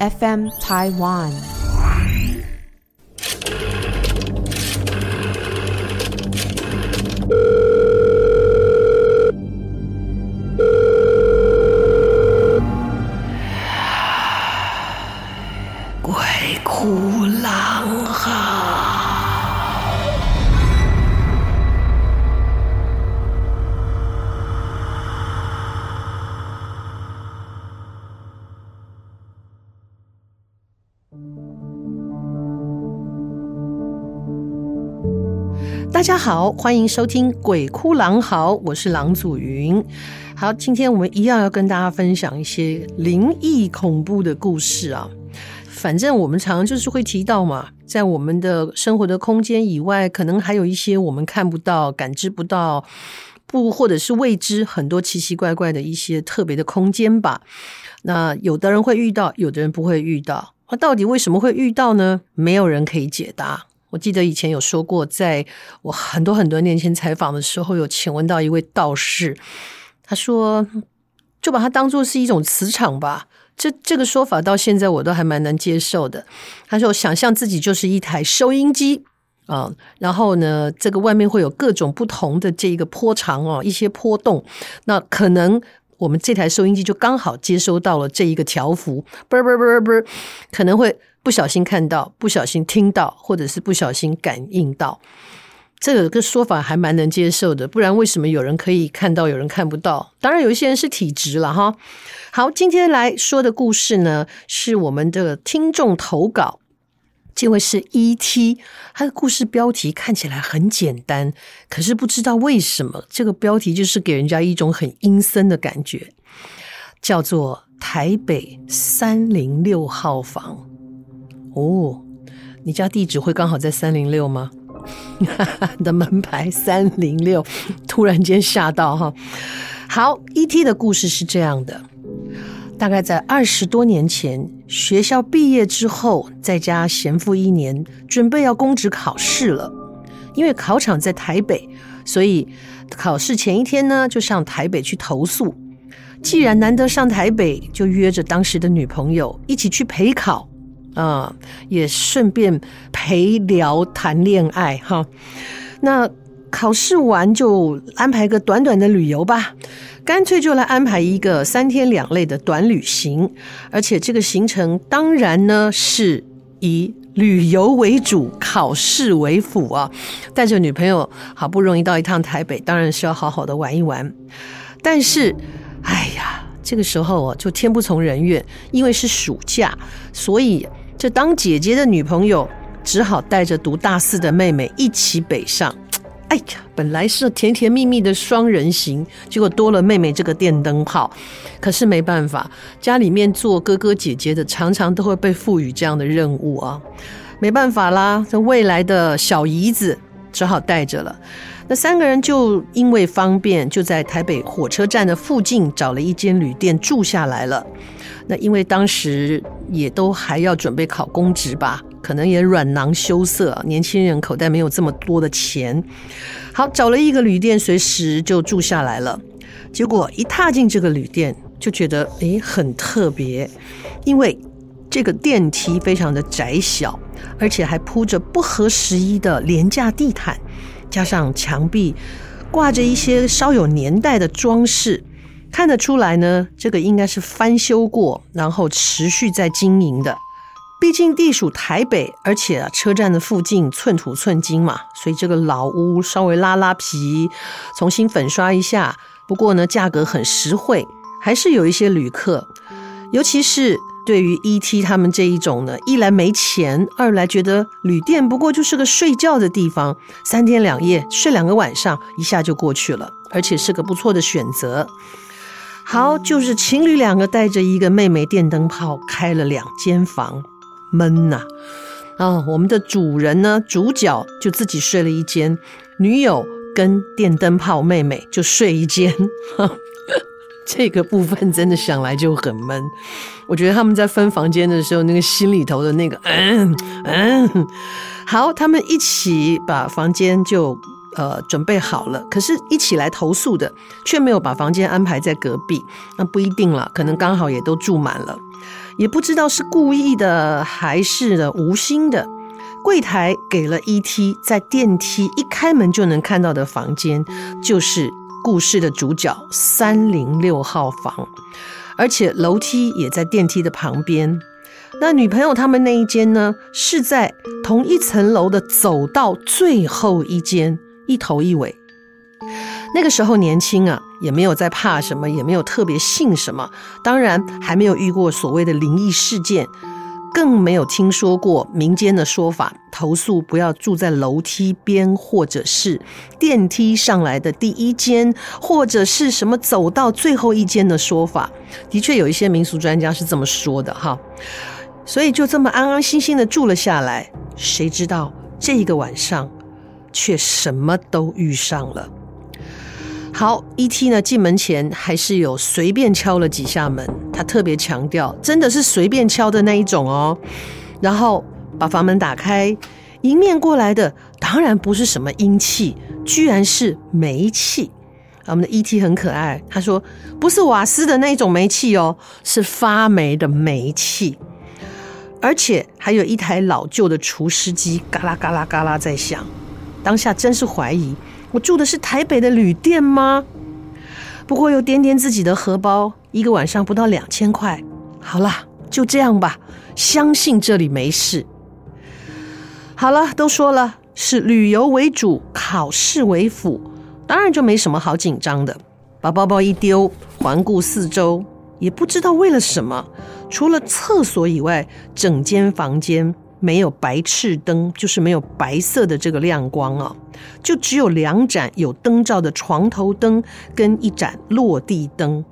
FM Taiwan。好，欢迎收听《鬼哭狼嚎》，我是郎祖筠。好，今天我们一样要跟大家分享一些灵异恐怖的故事啊。反正我们常常就是会提到嘛，在我们的生活的空间以外，可能还有一些我们看不到、感知不到，不或者是未知很多奇奇怪怪的一些特别的空间吧。那有的人会遇到，有的人不会遇到。那到底为什么会遇到呢？没有人可以解答。我记得以前有说过，在我很多很多年前采访的时候，有请问到一位道士，他说就把它当做是一种磁场吧。这这个说法到现在我都还蛮能接受的。他说，想象自己就是一台收音机啊，然后呢，这个外面会有各种不同的这一个波长哦，一些波动，那可能我们这台收音机就刚好接收到了这一个条幅，啵啵啵啵，可能会。不小心看到，不小心听到，或者是不小心感应到，这个个说法还蛮能接受的。不然为什么有人可以看到，有人看不到？当然有一些人是体质了哈。好，今天来说的故事呢，是我们的听众投稿，这位是 E.T.，他的故事标题看起来很简单，可是不知道为什么这个标题就是给人家一种很阴森的感觉，叫做台北三零六号房。哦，你家地址会刚好在三零六吗？你的门牌三零六，突然间吓到哈。好，E.T. 的故事是这样的：大概在二十多年前，学校毕业之后，在家闲赋一年，准备要公职考试了。因为考场在台北，所以考试前一天呢，就上台北去投宿。既然难得上台北，就约着当时的女朋友一起去陪考。啊、嗯，也顺便陪聊谈恋爱哈。那考试完就安排个短短的旅游吧，干脆就来安排一个三天两夜的短旅行。而且这个行程当然呢是以旅游为主，考试为辅啊。带着女朋友好不容易到一趟台北，当然是要好好的玩一玩。但是，哎呀，这个时候啊，就天不从人愿，因为是暑假，所以。这当姐姐的女朋友只好带着读大四的妹妹一起北上。哎呀，本来是甜甜蜜蜜的双人行，结果多了妹妹这个电灯泡。可是没办法，家里面做哥哥姐姐的常常都会被赋予这样的任务啊。没办法啦，这未来的小姨子只好带着了。那三个人就因为方便，就在台北火车站的附近找了一间旅店住下来了。那因为当时也都还要准备考公职吧，可能也软囊羞涩，年轻人口袋没有这么多的钱。好，找了一个旅店，随时就住下来了。结果一踏进这个旅店，就觉得诶很特别，因为这个电梯非常的窄小，而且还铺着不合时宜的廉价地毯，加上墙壁挂着一些稍有年代的装饰。看得出来呢，这个应该是翻修过，然后持续在经营的。毕竟地属台北，而且啊，车站的附近寸土寸金嘛，所以这个老屋稍微拉拉皮，重新粉刷一下。不过呢，价格很实惠，还是有一些旅客。尤其是对于 ET 他们这一种呢，一来没钱，二来觉得旅店不过就是个睡觉的地方，三天两夜睡两个晚上，一下就过去了，而且是个不错的选择。好，就是情侣两个带着一个妹妹电灯泡开了两间房，闷呐！啊，我们的主人呢，主角就自己睡了一间，女友跟电灯泡妹妹就睡一间。这个部分真的想来就很闷。我觉得他们在分房间的时候，那个心里头的那个嗯嗯，好，他们一起把房间就呃准备好了，可是一起来投宿的却没有把房间安排在隔壁，那不一定了，可能刚好也都住满了，也不知道是故意的还是的无心的。柜台给了 ET 在电梯一开门就能看到的房间，就是故事的主角三零六号房，而且楼梯也在电梯的旁边。那女朋友他们那一间呢，是在同一层楼的走道最后一间，一头一尾。那个时候年轻啊，也没有在怕什么，也没有特别信什么，当然还没有遇过所谓的灵异事件。更没有听说过民间的说法，投诉不要住在楼梯边，或者是电梯上来的第一间，或者是什么走到最后一间的说法。的确有一些民俗专家是这么说的哈，所以就这么安安心心的住了下来。谁知道这一个晚上，却什么都遇上了。好，ET 呢，进门前还是有随便敲了几下门，他特别强调，真的是随便敲的那一种哦。然后把房门打开，迎面过来的当然不是什么阴气，居然是煤气。我们的 ET 很可爱，他说不是瓦斯的那一种煤气哦，是发霉的煤气，而且还有一台老旧的除湿机，嘎啦嘎啦嘎啦在响。当下真是怀疑。我住的是台北的旅店吗？不过又掂掂自己的荷包，一个晚上不到两千块。好啦，就这样吧，相信这里没事。好了，都说了是旅游为主，考试为辅，当然就没什么好紧张的。把包包一丢，环顾四周，也不知道为了什么，除了厕所以外，整间房间。没有白炽灯，就是没有白色的这个亮光啊，就只有两盏有灯罩的床头灯跟一盏落地灯。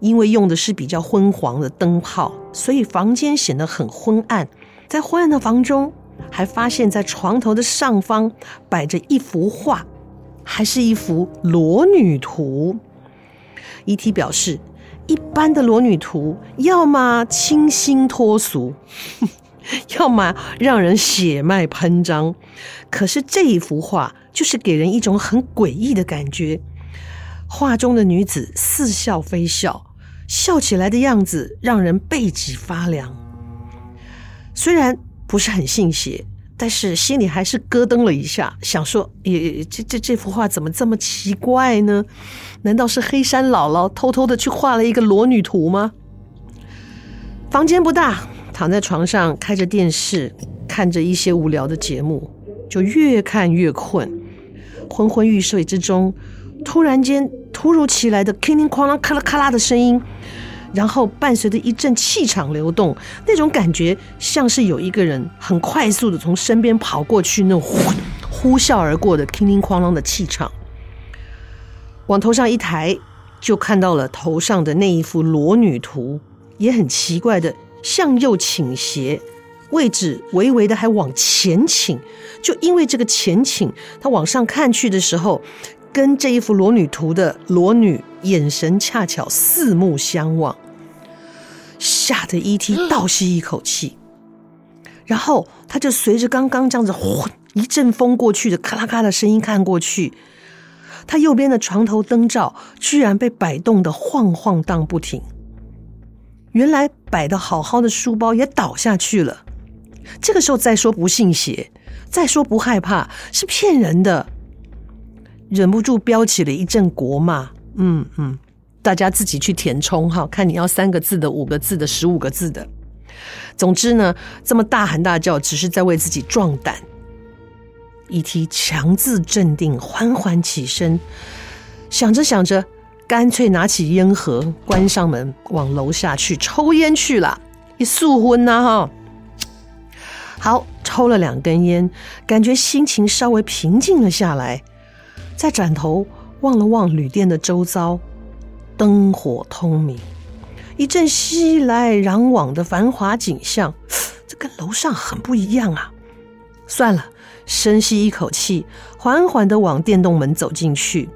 因为用的是比较昏黄的灯泡，所以房间显得很昏暗。在昏暗的房中，还发现在床头的上方摆着一幅画，还是一幅裸女图。ET 表示，一般的裸女图要么清新脱俗。要么让人血脉喷张，可是这一幅画就是给人一种很诡异的感觉。画中的女子似笑非笑，笑起来的样子让人背脊发凉。虽然不是很信邪，但是心里还是咯噔了一下，想说：也这这这幅画怎么这么奇怪呢？难道是黑山姥姥偷偷的去画了一个裸女图吗？房间不大。躺在床上，开着电视，看着一些无聊的节目，就越看越困。昏昏欲睡之中，突然间，突如其来的叮叮哐啷、咔啦咔啦的声音，然后伴随着一阵气场流动，那种感觉像是有一个人很快速的从身边跑过去，那种呼呼啸而过的叮叮哐啷的气场。往头上一抬，就看到了头上的那一幅裸女图，也很奇怪的。向右倾斜，位置微微的还往前倾，就因为这个前倾，他往上看去的时候，跟这一幅裸女图的裸女眼神恰巧四目相望，吓得 ET 倒吸一口气，然后他就随着刚刚这样子，呼一阵风过去的咔啦咔的声音看过去，他右边的床头灯罩居然被摆动的晃晃荡不停。原来摆的好好的书包也倒下去了，这个时候再说不信邪，再说不害怕，是骗人的，忍不住飙起了一阵国骂。嗯嗯，大家自己去填充哈，看你要三个字的、五个字的、十五个字的。总之呢，这么大喊大叫，只是在为自己壮胆。ET 强自镇定，缓缓起身，想着想着。干脆拿起烟盒，关上门，往楼下去抽烟去了。一素昏呐，哈，好，抽了两根烟，感觉心情稍微平静了下来。再转头望了望旅店的周遭，灯火通明，一阵熙来攘往的繁华景象，这跟楼上很不一样啊。算了，深吸一口气，缓缓的往电动门走进去。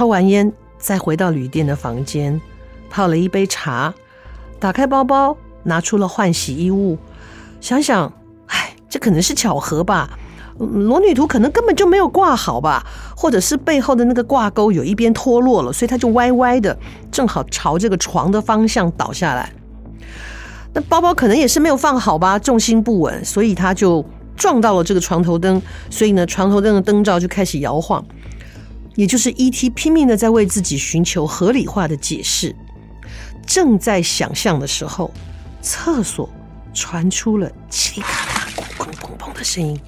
抽完烟，再回到旅店的房间，泡了一杯茶，打开包包，拿出了换洗衣物。想想，哎，这可能是巧合吧？裸女图可能根本就没有挂好吧，或者是背后的那个挂钩有一边脱落了，所以它就歪歪的，正好朝这个床的方向倒下来。那包包可能也是没有放好吧，重心不稳，所以它就撞到了这个床头灯，所以呢，床头灯的灯罩就开始摇晃。也就是 E.T. 拼命的在为自己寻求合理化的解释。正在想象的时候，厕所传出了叽里咔啦、砰砰砰的声音。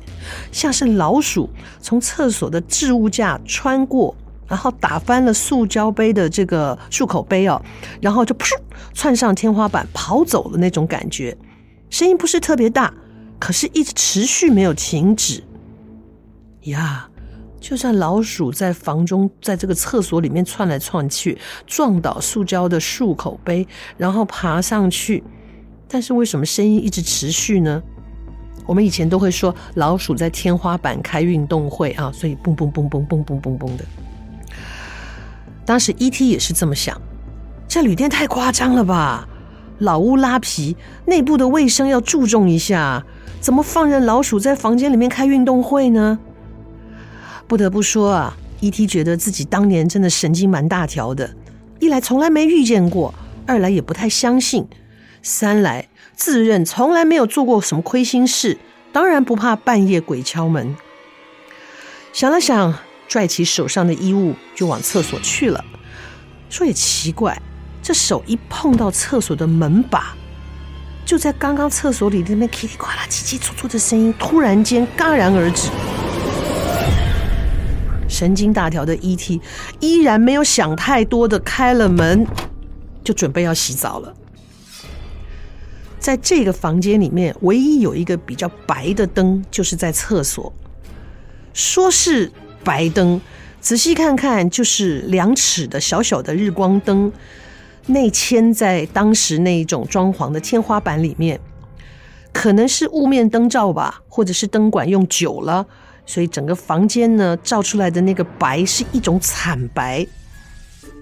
像是老鼠从厕所的置物架穿过，然后打翻了塑胶杯的这个漱口杯哦，然后就噗窜上天花板跑走的那种感觉。声音不是特别大，可是一直持续没有停止。呀，就算老鼠在房中，在这个厕所里面窜来窜去，撞倒塑胶的漱口杯，然后爬上去，但是为什么声音一直持续呢？我们以前都会说老鼠在天花板开运动会啊，所以嘣嘣嘣嘣嘣嘣嘣嘣的。当时 E.T. 也是这么想，这旅店太夸张了吧？老屋拉皮，内部的卫生要注重一下，怎么放任老鼠在房间里面开运动会呢？不得不说啊，E.T. 觉得自己当年真的神经蛮大条的，一来从来没遇见过，二来也不太相信，三来。自认从来没有做过什么亏心事，当然不怕半夜鬼敲门。想了想，拽起手上的衣物就往厕所去了。说也奇怪，这手一碰到厕所的门把，就在刚刚厕所里那边叽里呱啦、叽叽矴矴的声音突然间戛然而止。神经大条的 E.T. 依然没有想太多的开了门，就准备要洗澡了。在这个房间里面，唯一有一个比较白的灯，就是在厕所。说是白灯，仔细看看，就是两尺的小小的日光灯，内嵌在当时那一种装潢的天花板里面。可能是雾面灯罩吧，或者是灯管用久了，所以整个房间呢，照出来的那个白是一种惨白。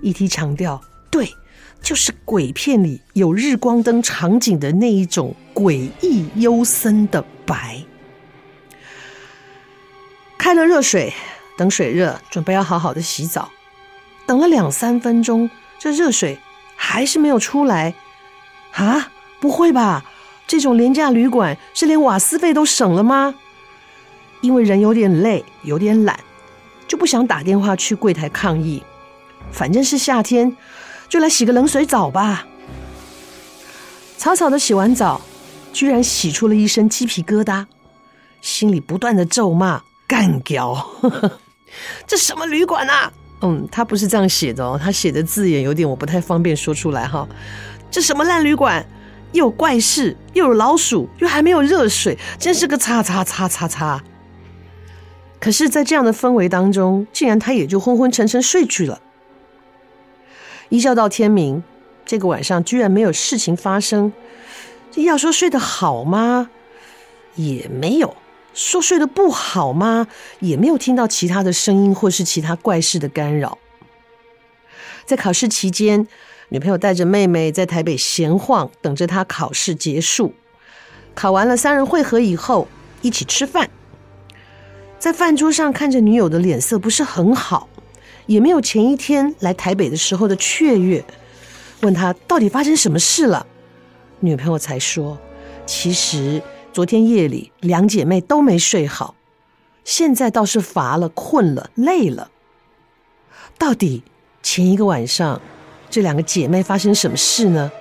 E.T. 强调，对。就是鬼片里有日光灯场景的那一种诡异幽森的白。开了热水，等水热，准备要好好的洗澡。等了两三分钟，这热水还是没有出来。啊，不会吧？这种廉价旅馆是连瓦斯费都省了吗？因为人有点累，有点懒，就不想打电话去柜台抗议。反正是夏天。就来洗个冷水澡吧。草草的洗完澡，居然洗出了一身鸡皮疙瘩，心里不断的咒骂干譙，这什么旅馆啊？嗯，他不是这样写的哦，他写的字眼有点我不太方便说出来哈。这什么烂旅馆，又有怪事，又有老鼠，又还没有热水，真是个叉叉叉叉叉。可是，在这样的氛围当中，竟然他也就昏昏沉沉睡去了。一觉到天明，这个晚上居然没有事情发生。这要说睡得好吗？也没有。说睡得不好吗？也没有听到其他的声音或是其他怪事的干扰。在考试期间，女朋友带着妹妹在台北闲晃，等着她考试结束。考完了，三人会合以后，一起吃饭。在饭桌上看着女友的脸色不是很好。也没有前一天来台北的时候的雀跃，问他到底发生什么事了，女朋友才说，其实昨天夜里两姐妹都没睡好，现在倒是乏了、困了、累了。到底前一个晚上这两个姐妹发生什么事呢？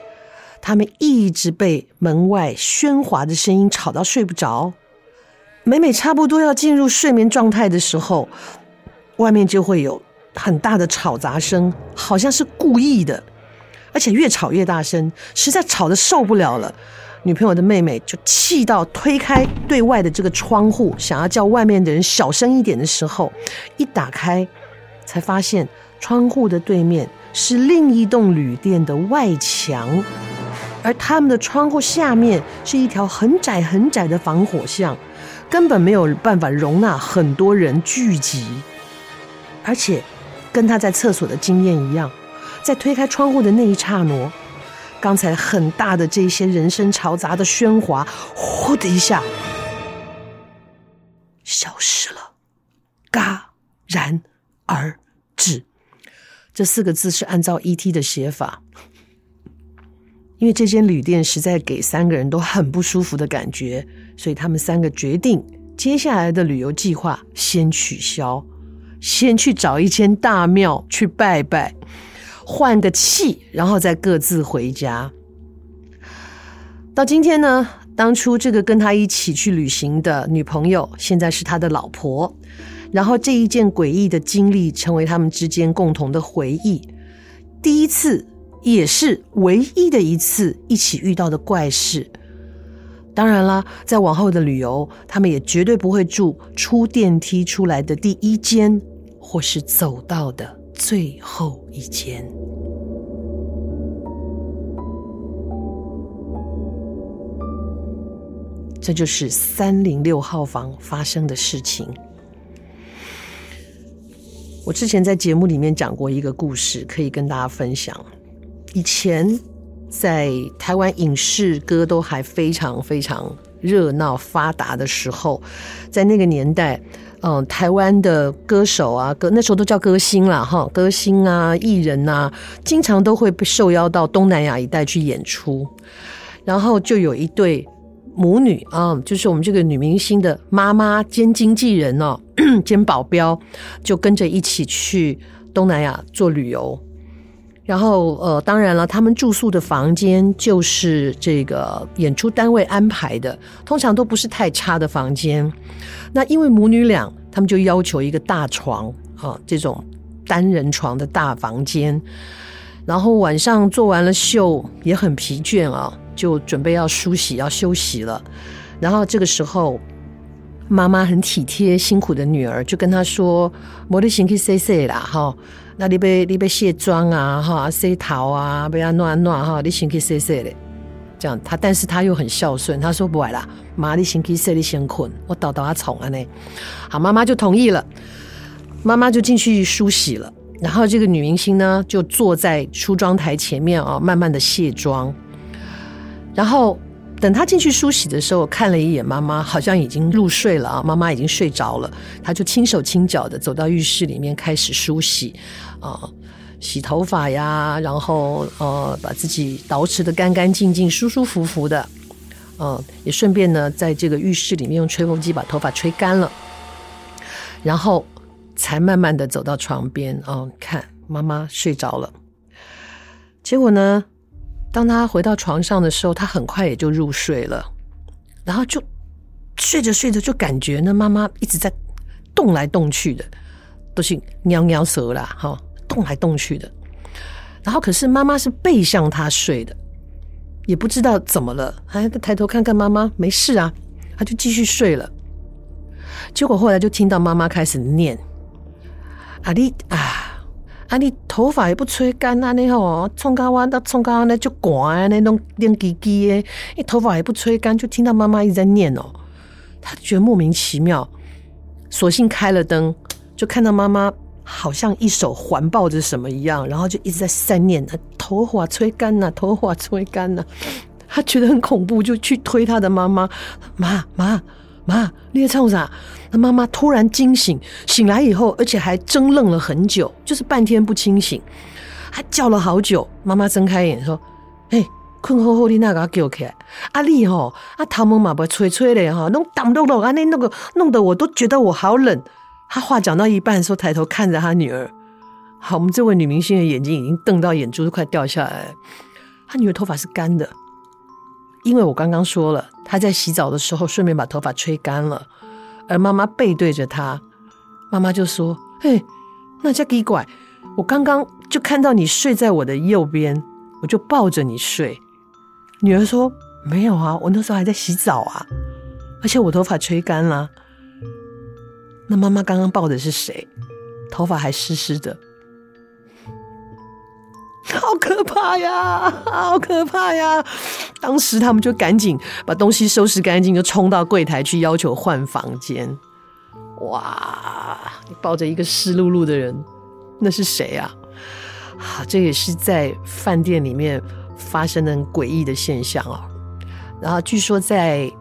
她们一直被门外喧哗的声音吵到睡不着，每每差不多要进入睡眠状态的时候，外面就会有。很大的吵杂声，好像是故意的，而且越吵越大声，实在吵得受不了了。女朋友的妹妹就气到推开对外的这个窗户，想要叫外面的人小声一点的时候，一打开，才发现窗户的对面是另一栋旅店的外墙，而他们的窗户下面是一条很窄很窄的防火巷，根本没有办法容纳很多人聚集，而且。跟他在厕所的经验一样，在推开窗户的那一刹那，刚才很大的这些人声嘈杂的喧哗，呼的一下消失了，戛然而止。这四个字是按照 ET 的写法，因为这间旅店实在给三个人都很不舒服的感觉，所以他们三个决定接下来的旅游计划先取消，先去找一间大庙去拜拜，换个气，然后再各自回家。到今天呢，当初这个跟他一起去旅行的女朋友，现在是他的老婆。然后这一件诡异的经历，成为他们之间共同的回忆。第一次，也是唯一的一次一起遇到的怪事。当然啦，在往后的旅游，他们也绝对不会住出电梯出来的第一间，或是走到的最后一间。这就是三零六号房发生的事情。我之前在节目里面讲过一个故事，可以跟大家分享。以前在台湾影视歌都还非常非常热闹发达的时候，在那个年代，嗯，台湾的歌手啊，歌那时候都叫歌星啦，哈，歌星啊，艺人啊，经常都会被受邀到东南亚一带去演出，然后就有一对。母女啊，就是我们这个女明星的妈妈兼经纪人哦，兼保镖，就跟着一起去东南亚做旅游。然后呃，当然了，他们住宿的房间就是这个演出单位安排的，通常都不是太差的房间。那因为母女俩，他们就要求一个大床啊，这种单人床的大房间。然后晚上做完了秀，也很疲倦啊。就准备要梳洗，要休息了，然后这个时候，妈妈很体贴辛苦的女儿，就跟她说：“莫得行去洗洗啦，哈，那你被你被卸妆啊，哈，洗头啊，不要乱乱哈，你先去洗洗嘞。”这样他，但是他又很孝顺，他说：“不来啦，妈，你先去洗，你先困，我叨叨阿宠啊呢。”好，妈妈就同意了，妈妈就进去梳洗了，然后这个女明星呢，就坐在梳妆台前面啊，慢慢的卸妆。然后等他进去梳洗的时候，看了一眼妈妈，好像已经入睡了啊。妈妈已经睡着了，他就轻手轻脚的走到浴室里面开始梳洗，啊、洗头发呀，然后呃，把自己捯饬的干干净净、舒舒服服的，嗯、呃，也顺便呢，在这个浴室里面用吹风机把头发吹干了，然后才慢慢的走到床边啊、看妈妈睡着了，结果呢？当他回到床上的时候，他很快也就入睡了，然后就睡着睡着就感觉那妈妈一直在动来动去的，都是喵喵蛇啦，哈，动来动去的。然后可是妈妈是背向他睡的，也不知道怎么了，哎，他抬头看看妈妈，没事啊，他就继续睡了。结果后来就听到妈妈开始念：“啊，你啊。”啊！你头发也不吹干啊！你吼，冲高弯到冲高弯，那就刮那种亮唧唧的。你头发也不吹干，就听到妈妈一直在念哦，他觉得莫名其妙，索性开了灯，就看到妈妈好像一手环抱着什么一样，然后就一直在在念：头发吹干呐，头发吹干呐。他觉得很恐怖，就去推他的妈妈，妈妈。妈，你在唱啥？他妈妈突然惊醒，醒来以后，而且还怔愣了很久，就是半天不清醒，还叫了好久。妈妈睁开眼说：“哎、困好好，你那个叫起来。阿丽吼，啊头毛嘛不吹吹的哈，弄挡弄弄啊，那那个弄得我都觉得我好冷。”他话讲到一半，的时候抬头看着他女儿。好，我们这位女明星的眼睛已经瞪到眼珠都快掉下来了。她女儿头发是干的。因为我刚刚说了，她在洗澡的时候顺便把头发吹干了，而妈妈背对着她，妈妈就说：“嘿，那叫奇怪，我刚刚就看到你睡在我的右边，我就抱着你睡。”女儿说：“没有啊，我那时候还在洗澡啊，而且我头发吹干了。”那妈妈刚刚抱的是谁？头发还湿湿的。好可怕呀！好可怕呀！当时他们就赶紧把东西收拾干净，就冲到柜台去要求换房间。哇！你抱着一个湿漉漉的人，那是谁啊？啊，这也是在饭店里面发生的诡异的现象哦。然后据说在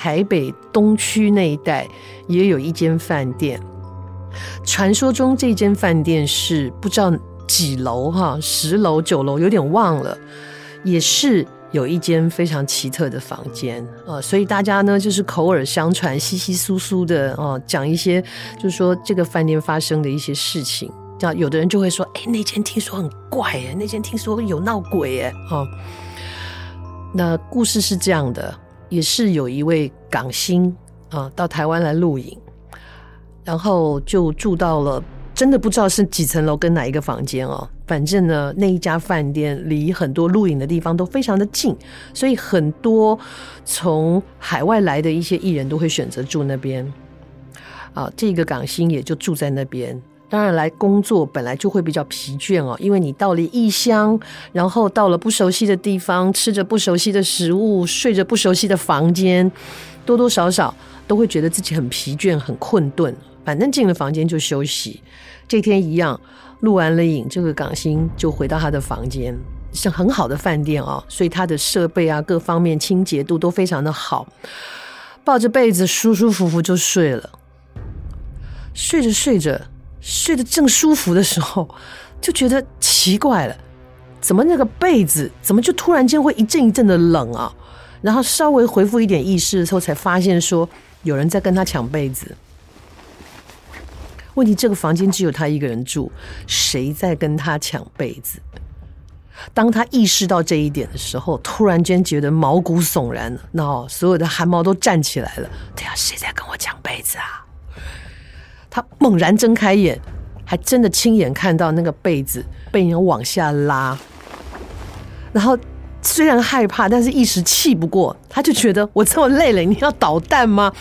台北东区那一带也有一间饭店。传说中这间饭店是不知道几楼哈，十楼九楼有点忘了，也是有一间非常奇特的房间啊，所以大家呢就是口耳相传，稀稀疏疏的哦，讲一些就是说这个饭店发生的一些事情，这样有的人就会说，哎，那间听说很怪哎，那间听说有闹鬼哎，哦，那故事是这样的，也是有一位港星啊到台湾来录影。然后就住到了，真的不知道是几层楼跟哪一个房间哦。反正呢，那一家饭店离很多录影的地方都非常的近，所以很多从海外来的一些艺人都会选择住那边。啊，这个港星也就住在那边。当然来工作本来就会比较疲倦哦，因为你到了异乡，然后到了不熟悉的地方，吃着不熟悉的食物，睡着不熟悉的房间，多多少少都会觉得自己很疲倦、很困顿。反正进了房间就休息。这天一样，录完了影，这个港星就回到他的房间，是很好的饭店哦，所以他的设备啊，各方面清洁度都非常的好。抱着被子舒舒服服就睡了。睡着睡着，睡得正舒服的时候，就觉得奇怪了，怎么那个被子怎么就突然间会一阵一阵的冷啊？然后稍微恢复一点意识的时候，才发现说有人在跟他抢被子。问题，这个房间只有他一个人住，谁在跟他抢被子？当他意识到这一点的时候，突然间觉得毛骨悚然，那、所有的汗毛都站起来了。对啊，谁在跟我抢被子啊？他猛然睁开眼，还真的亲眼看到那个被子被人往下拉，然后。虽然害怕，但是一时气不过，他就觉得我这么累了，你要捣蛋吗？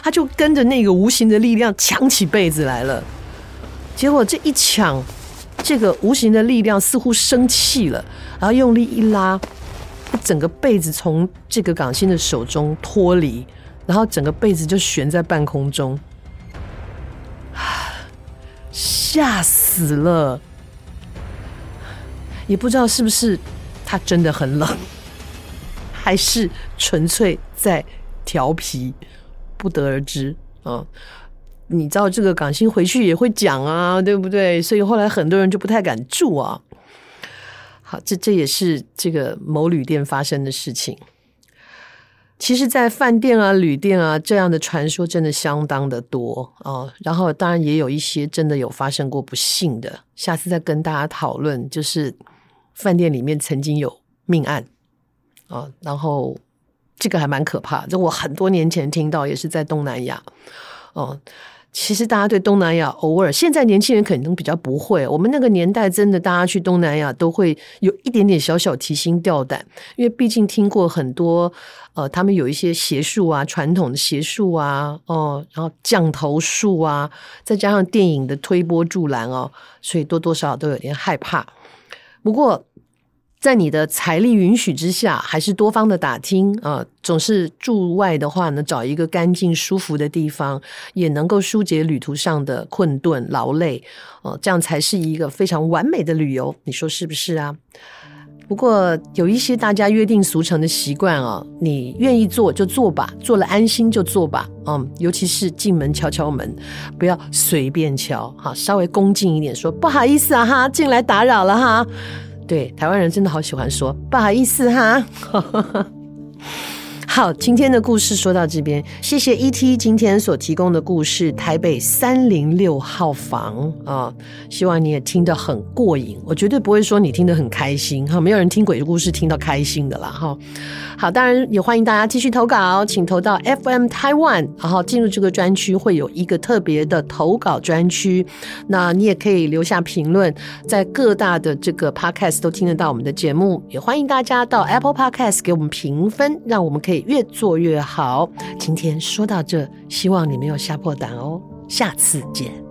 他就跟着那个无形的力量抢起被子来了。结果这一抢，这个无形的力量似乎生气了，然后用力一拉，整个被子从这个港星的手中脱离，然后整个被子就悬在半空中，吓死了！也不知道是不是。他真的很冷，还是纯粹在调皮，不得而知啊。你知道这个港星回去也会讲啊，对不对？所以后来很多人就不太敢住啊。好，这这也是这个某旅店发生的事情。其实，在饭店啊、旅店啊这样的传说真的相当的多啊。然后，当然也有一些真的有发生过不幸的，下次再跟大家讨论，就是。饭店里面曾经有命案啊，然后这个还蛮可怕。这我很多年前听到，也是在东南亚哦。其实大家对东南亚偶尔，现在年轻人可能比较不会。我们那个年代，真的大家去东南亚都会有一点点小小提心吊胆，因为毕竟听过很多呃，他们有一些邪术啊，传统的邪术啊，哦，然后降头术啊，再加上电影的推波助澜哦，所以多多少少都有点害怕。不过，在你的财力允许之下，还是多方的打听啊。总是住外的话呢，找一个干净舒服的地方，也能够疏解旅途上的困顿劳累哦，这样才是一个非常完美的旅游。你说是不是啊？不过有一些大家约定俗成的习惯啊，你愿意做就做吧，做了安心就做吧。嗯，尤其是进门敲敲门，不要随便敲，哈，稍微恭敬一点说，说不好意思啊哈，进来打扰了哈。对，台湾人真的好喜欢说不好意思哈。好，今天的故事说到这边，谢谢 ET 今天所提供的故事，台北三零六号房啊，希望你也听得很过瘾。我绝对不会说你听得很开心哈，没有人听鬼故事听到开心的啦哈。好，当然也欢迎大家继续投稿，请投到 FM Taiwan，然后进入这个专区会有一个特别的投稿专区，那你也可以留下评论，在各大的这个 Podcast 都听得到我们的节目，也欢迎大家到 Apple Podcast 给我们评分，让我们可以。越做越好。今天说到这，希望你没有吓破胆哦。下次见。